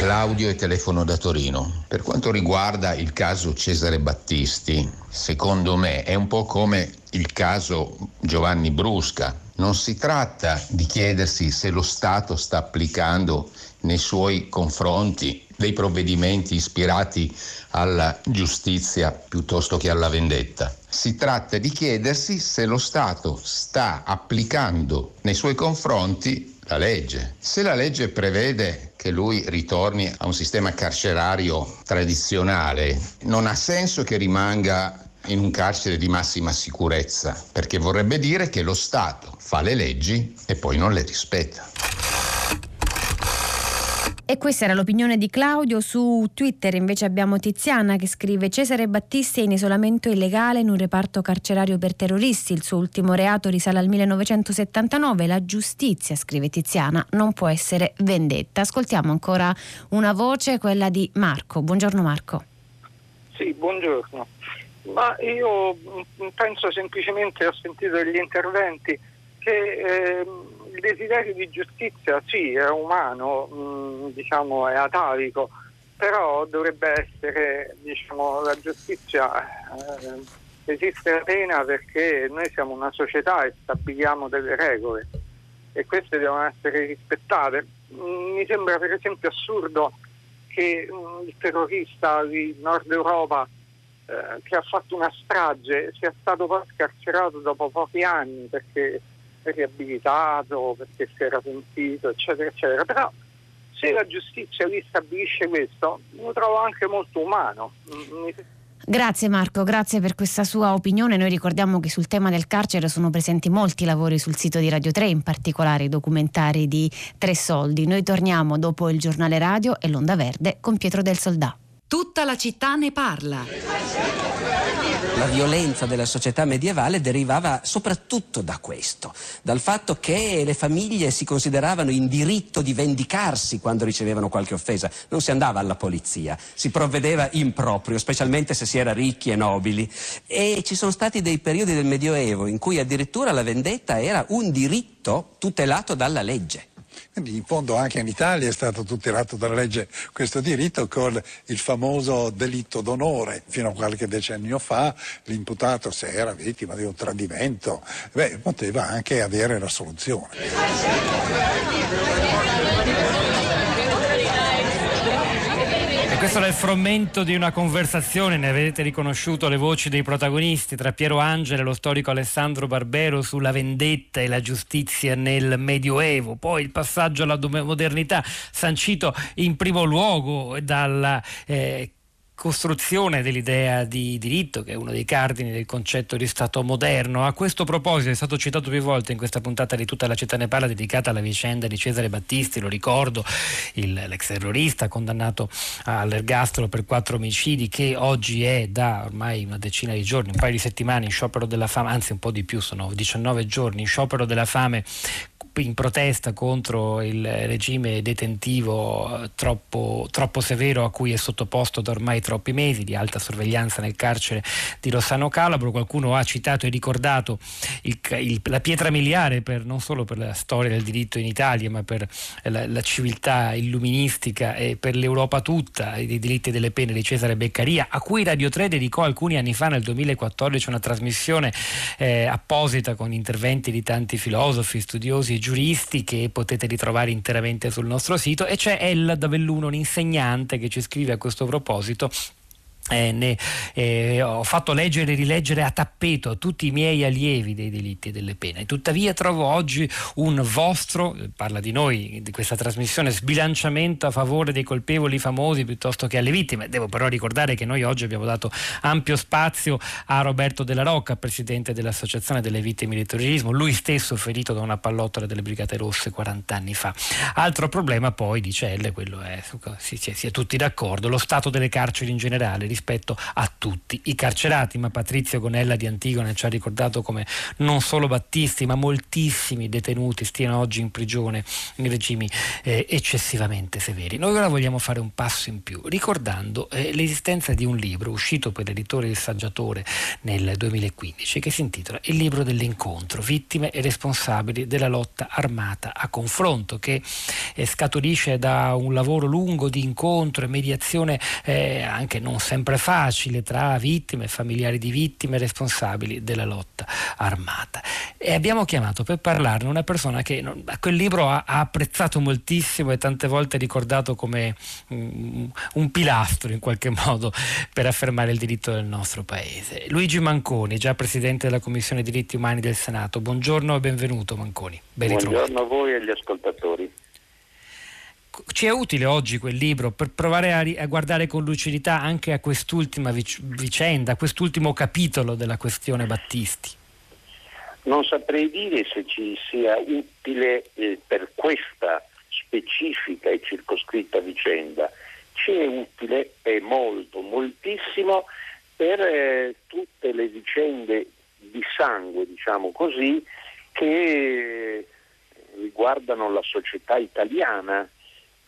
Claudio e telefono da Torino. Per quanto riguarda il caso Cesare Battisti, secondo me è un po' come il caso Giovanni Brusca. Non si tratta di chiedersi se lo Stato sta applicando nei suoi confronti dei provvedimenti ispirati alla giustizia piuttosto che alla vendetta. Si tratta di chiedersi se lo Stato sta applicando nei suoi confronti la legge. Se la legge prevede che lui ritorni a un sistema carcerario tradizionale, non ha senso che rimanga in un carcere di massima sicurezza, perché vorrebbe dire che lo Stato fa le leggi e poi non le rispetta. E questa era l'opinione di Claudio. Su Twitter invece abbiamo Tiziana che scrive Cesare Battisti è in isolamento illegale in un reparto carcerario per terroristi. Il suo ultimo reato risale al 1979. La giustizia, scrive Tiziana, non può essere vendetta. Ascoltiamo ancora una voce, quella di Marco. Buongiorno Marco. Sì, buongiorno. Ma io penso semplicemente, ho sentito degli interventi, che... Eh, il desiderio di giustizia sì, è umano, mh, mm, diciamo, è atavico, però dovrebbe essere, diciamo, la giustizia eh, esiste la pena perché noi siamo una società e stabiliamo delle regole e queste devono essere rispettate. Mm, mi sembra per esempio assurdo che mm, il terrorista di Nord Europa eh, che ha fatto una strage sia stato poi scarcerato dopo pochi anni perché riabilitato perché si era pentito, eccetera, eccetera. Però se la giustizia lì stabilisce questo, lo trovo anche molto umano. Mi Grazie Marco, grazie per questa sua opinione. Noi ricordiamo che sul tema del carcere sono presenti molti lavori sul sito di Radio 3, in particolare i documentari di Tre Soldi. Noi torniamo dopo il giornale radio e l'Onda Verde con Pietro del Soldà. Tutta la città ne parla. La violenza della società medievale derivava soprattutto da questo, dal fatto che le famiglie si consideravano in diritto di vendicarsi quando ricevevano qualche offesa. Non si andava alla polizia, si provvedeva in proprio, specialmente se si era ricchi e nobili. E ci sono stati dei periodi del Medioevo in cui addirittura la vendetta era un diritto tutelato dalla legge. Quindi in fondo anche in Italia è stato tutelato dalla legge questo diritto con il famoso delitto d'onore. Fino a qualche decennio fa l'imputato se era vittima di un tradimento beh, poteva anche avere la soluzione. Questo è il frammento di una conversazione, ne avete riconosciuto le voci dei protagonisti tra Piero Angela e lo storico Alessandro Barbero sulla vendetta e la giustizia nel Medioevo, poi il passaggio alla modernità sancito in primo luogo dalla eh, costruzione dell'idea di diritto, che è uno dei cardini del concetto di Stato moderno. A questo proposito è stato citato più volte in questa puntata di Tutta la città ne parla dedicata alla vicenda di Cesare Battisti, lo ricordo, il, l'ex terrorista condannato all'ergastolo per quattro omicidi che oggi è da ormai una decina di giorni, un paio di settimane in sciopero della fame, anzi un po' di più, sono 19 giorni in sciopero della fame in protesta contro il regime detentivo eh, troppo, troppo, severo a cui è sottoposto da ormai troppi mesi di alta sorveglianza nel carcere di Rossano Calabro. Qualcuno ha citato e ricordato il, il, la pietra miliare per, non solo per la storia del diritto in Italia, ma per la, la civiltà illuministica e per l'Europa tutta, i diritti delle pene di Cesare Beccaria, a cui Radio 3 dedicò alcuni anni fa, nel 2014, una trasmissione eh, apposita con interventi di tanti filosofi, studiosi e giuristi che potete ritrovare interamente sul nostro sito e c'è Ella Davelluno, un insegnante che ci scrive a questo proposito eh, ne, eh, ho fatto leggere e rileggere a tappeto tutti i miei allievi dei delitti e delle pene. Tuttavia trovo oggi un vostro, parla di noi, di questa trasmissione, sbilanciamento a favore dei colpevoli famosi piuttosto che alle vittime. Devo però ricordare che noi oggi abbiamo dato ampio spazio a Roberto Della Rocca, presidente dell'Associazione delle Vittime di Terrorismo, lui stesso ferito da una pallottola delle Brigate Rosse 40 anni fa. Altro problema poi, dice Elle, quello è, si, si è tutti d'accordo, lo stato delle carceri in generale rispetto a tutti i carcerati, ma Patrizio Gonella di Antigone ci ha ricordato come non solo Battisti, ma moltissimi detenuti stiano oggi in prigione in regimi eh, eccessivamente severi. Noi ora vogliamo fare un passo in più, ricordando eh, l'esistenza di un libro uscito per l'editore Il Saggiatore nel 2015 che si intitola Il libro dell'incontro, vittime e responsabili della lotta armata a confronto, che eh, scaturisce da un lavoro lungo di incontro e mediazione eh, anche non sempre sempre facile tra vittime, familiari di vittime responsabili della lotta armata. E abbiamo chiamato per parlarne una persona che a quel libro ha, ha apprezzato moltissimo e tante volte ricordato come um, un pilastro in qualche modo per affermare il diritto del nostro paese. Luigi Manconi, già presidente della Commissione diritti umani del Senato. Buongiorno e benvenuto Manconi. Ben Buongiorno a voi e agli ascoltatori ci è utile oggi quel libro per provare a, a guardare con lucidità anche a quest'ultima vic- vicenda, a quest'ultimo capitolo della questione Battisti? Non saprei dire se ci sia utile eh, per questa specifica e circoscritta vicenda. Ci è utile e molto, moltissimo per eh, tutte le vicende di sangue, diciamo così, che riguardano la società italiana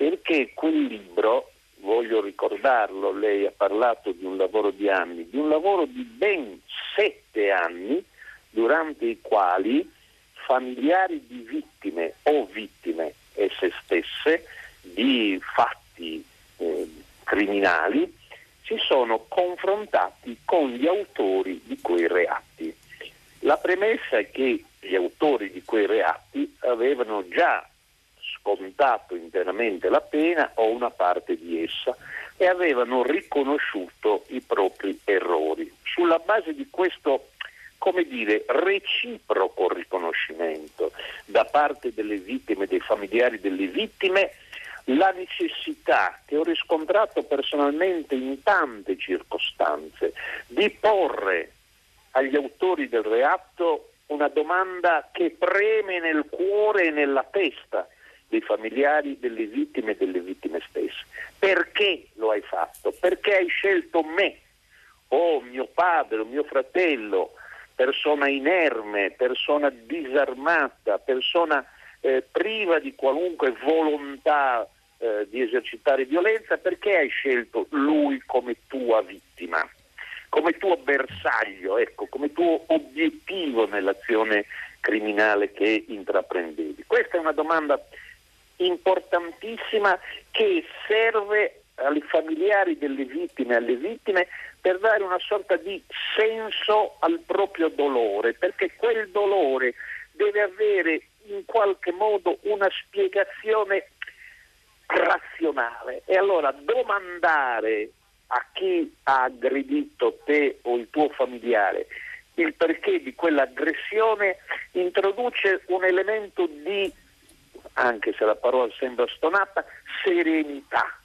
perché quel libro, voglio ricordarlo, lei ha parlato di un lavoro di anni, di un lavoro di ben sette anni, durante i quali familiari di vittime o vittime esse stesse di fatti eh, criminali si sono confrontati con gli autori di quei reati. La premessa è che gli autori di quei reati avevano già scontato interamente la pena o una parte di essa e avevano riconosciuto i propri errori. Sulla base di questo come dire, reciproco riconoscimento da parte delle vittime dei familiari delle vittime, la necessità che ho riscontrato personalmente in tante circostanze di porre agli autori del reato una domanda che preme nel cuore e nella testa dei familiari delle vittime e delle vittime stesse. Perché lo hai fatto? Perché hai scelto me, o mio padre, o mio fratello, persona inerme, persona disarmata, persona eh, priva di qualunque volontà eh, di esercitare violenza, perché hai scelto lui come tua vittima, come tuo bersaglio, ecco, come tuo obiettivo nell'azione criminale che intraprendevi? Questa è una domanda importantissima che serve ai familiari delle vittime, alle vittime, per dare una sorta di senso al proprio dolore, perché quel dolore deve avere in qualche modo una spiegazione razionale. E allora domandare a chi ha aggredito te o il tuo familiare il perché di quell'aggressione introduce un elemento di, anche se la parola sembra stonata, serenità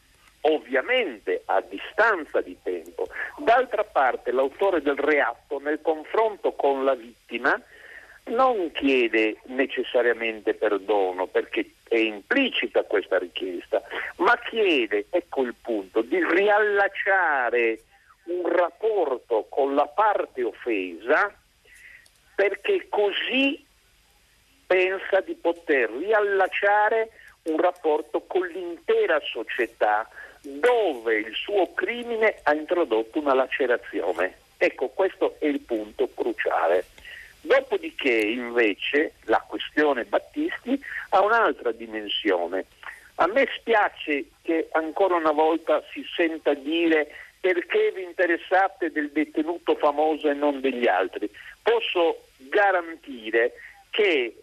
ovviamente a distanza di tempo. D'altra parte l'autore del reato nel confronto con la vittima non chiede necessariamente perdono perché è implicita questa richiesta, ma chiede, ecco il punto, di riallacciare un rapporto con la parte offesa perché così pensa di poter riallacciare un rapporto con l'intera società dove il suo crimine ha introdotto una lacerazione. Ecco, questo è il punto cruciale. Dopodiché, invece, la questione Battisti ha un'altra dimensione. A me spiace che ancora una volta si senta dire perché vi interessate del detenuto famoso e non degli altri. Posso garantire che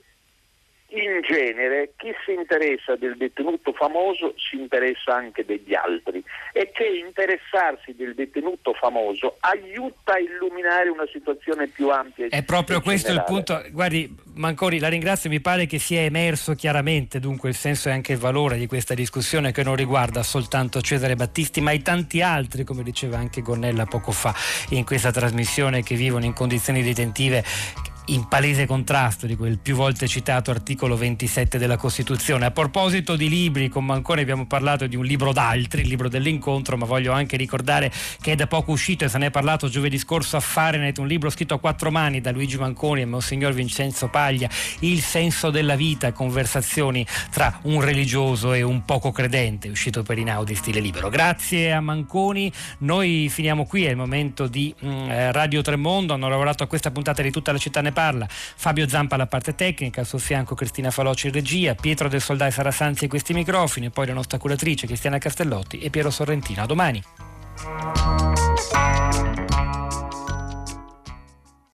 in genere chi si interessa del detenuto famoso si interessa anche degli altri e che interessarsi del detenuto famoso aiuta a illuminare una situazione più ampia. È proprio questo generale. il punto. Guardi, Manconi, la ringrazio, mi pare che sia emerso chiaramente dunque il senso e anche il valore di questa discussione che non riguarda soltanto Cesare Battisti, ma i tanti altri, come diceva anche Gonnella poco fa in questa trasmissione, che vivono in condizioni detentive in palese contrasto di quel più volte citato articolo 27 della Costituzione. A proposito di libri, con Manconi abbiamo parlato di un libro d'altri, il libro dell'incontro, ma voglio anche ricordare che è da poco uscito e se ne è parlato giovedì scorso a Fahrenheit, un libro scritto a quattro mani da Luigi Manconi e Monsignor Vincenzo Paglia, Il senso della vita, conversazioni tra un religioso e un poco credente, uscito per Inaudi stile libero. Grazie a Manconi, noi finiamo qui, è il momento di mm, eh, Radio Tremondo, hanno lavorato a questa puntata di tutta la città ne parla, Fabio Zampa alla parte tecnica, al suo fianco Cristina Faloci in regia, Pietro del Soldai Sarasanzi a questi microfoni, poi la nostra curatrice Cristiana Castellotti e Piero Sorrentino. A domani.